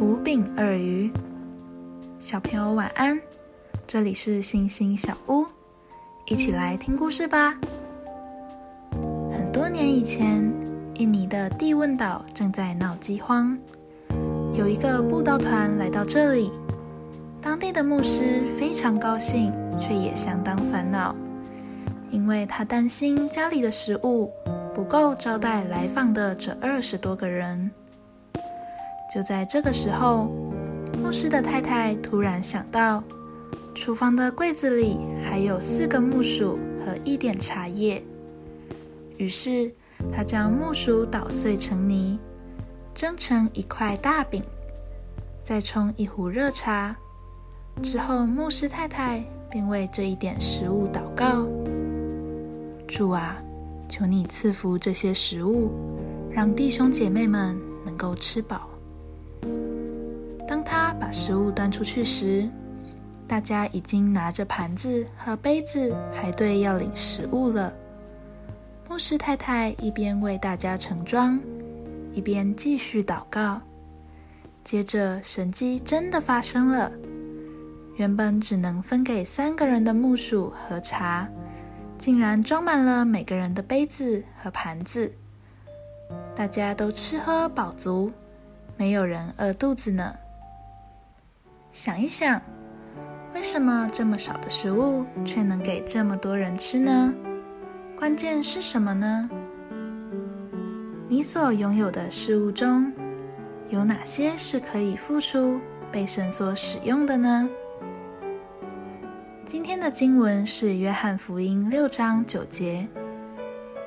五饼二鱼，小朋友晚安。这里是星星小屋，一起来听故事吧。很多年以前，印尼的帝汶岛正在闹饥荒，有一个布道团来到这里，当地的牧师非常高兴，却也相当烦恼，因为他担心家里的食物不够招待来访的这二十多个人。就在这个时候，牧师的太太突然想到，厨房的柜子里还有四个木薯和一点茶叶。于是，他将木薯捣碎成泥，蒸成一块大饼，再冲一壶热茶。之后，牧师太太便为这一点食物祷告：“主啊，求你赐福这些食物，让弟兄姐妹们能够吃饱。”把食物端出去时，大家已经拿着盘子和杯子排队要领食物了。牧师太太一边为大家盛装，一边继续祷告。接着，神迹真的发生了。原本只能分给三个人的木薯和茶，竟然装满了每个人的杯子和盘子。大家都吃喝饱足，没有人饿肚子呢。想一想，为什么这么少的食物却能给这么多人吃呢？关键是什么呢？你所拥有的事物中，有哪些是可以付出、被神所使用的呢？今天的经文是《约翰福音》六章九节，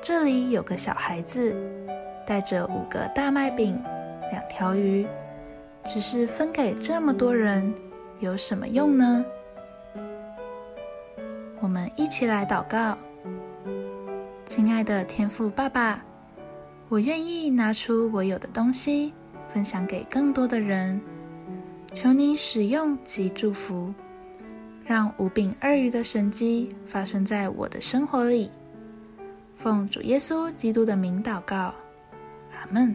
这里有个小孩子，带着五个大麦饼、两条鱼。只是分给这么多人有什么用呢？我们一起来祷告，亲爱的天父爸爸，我愿意拿出我有的东西分享给更多的人，求你使用及祝福，让五饼二鱼的神迹发生在我的生活里。奉主耶稣基督的名祷告，阿门。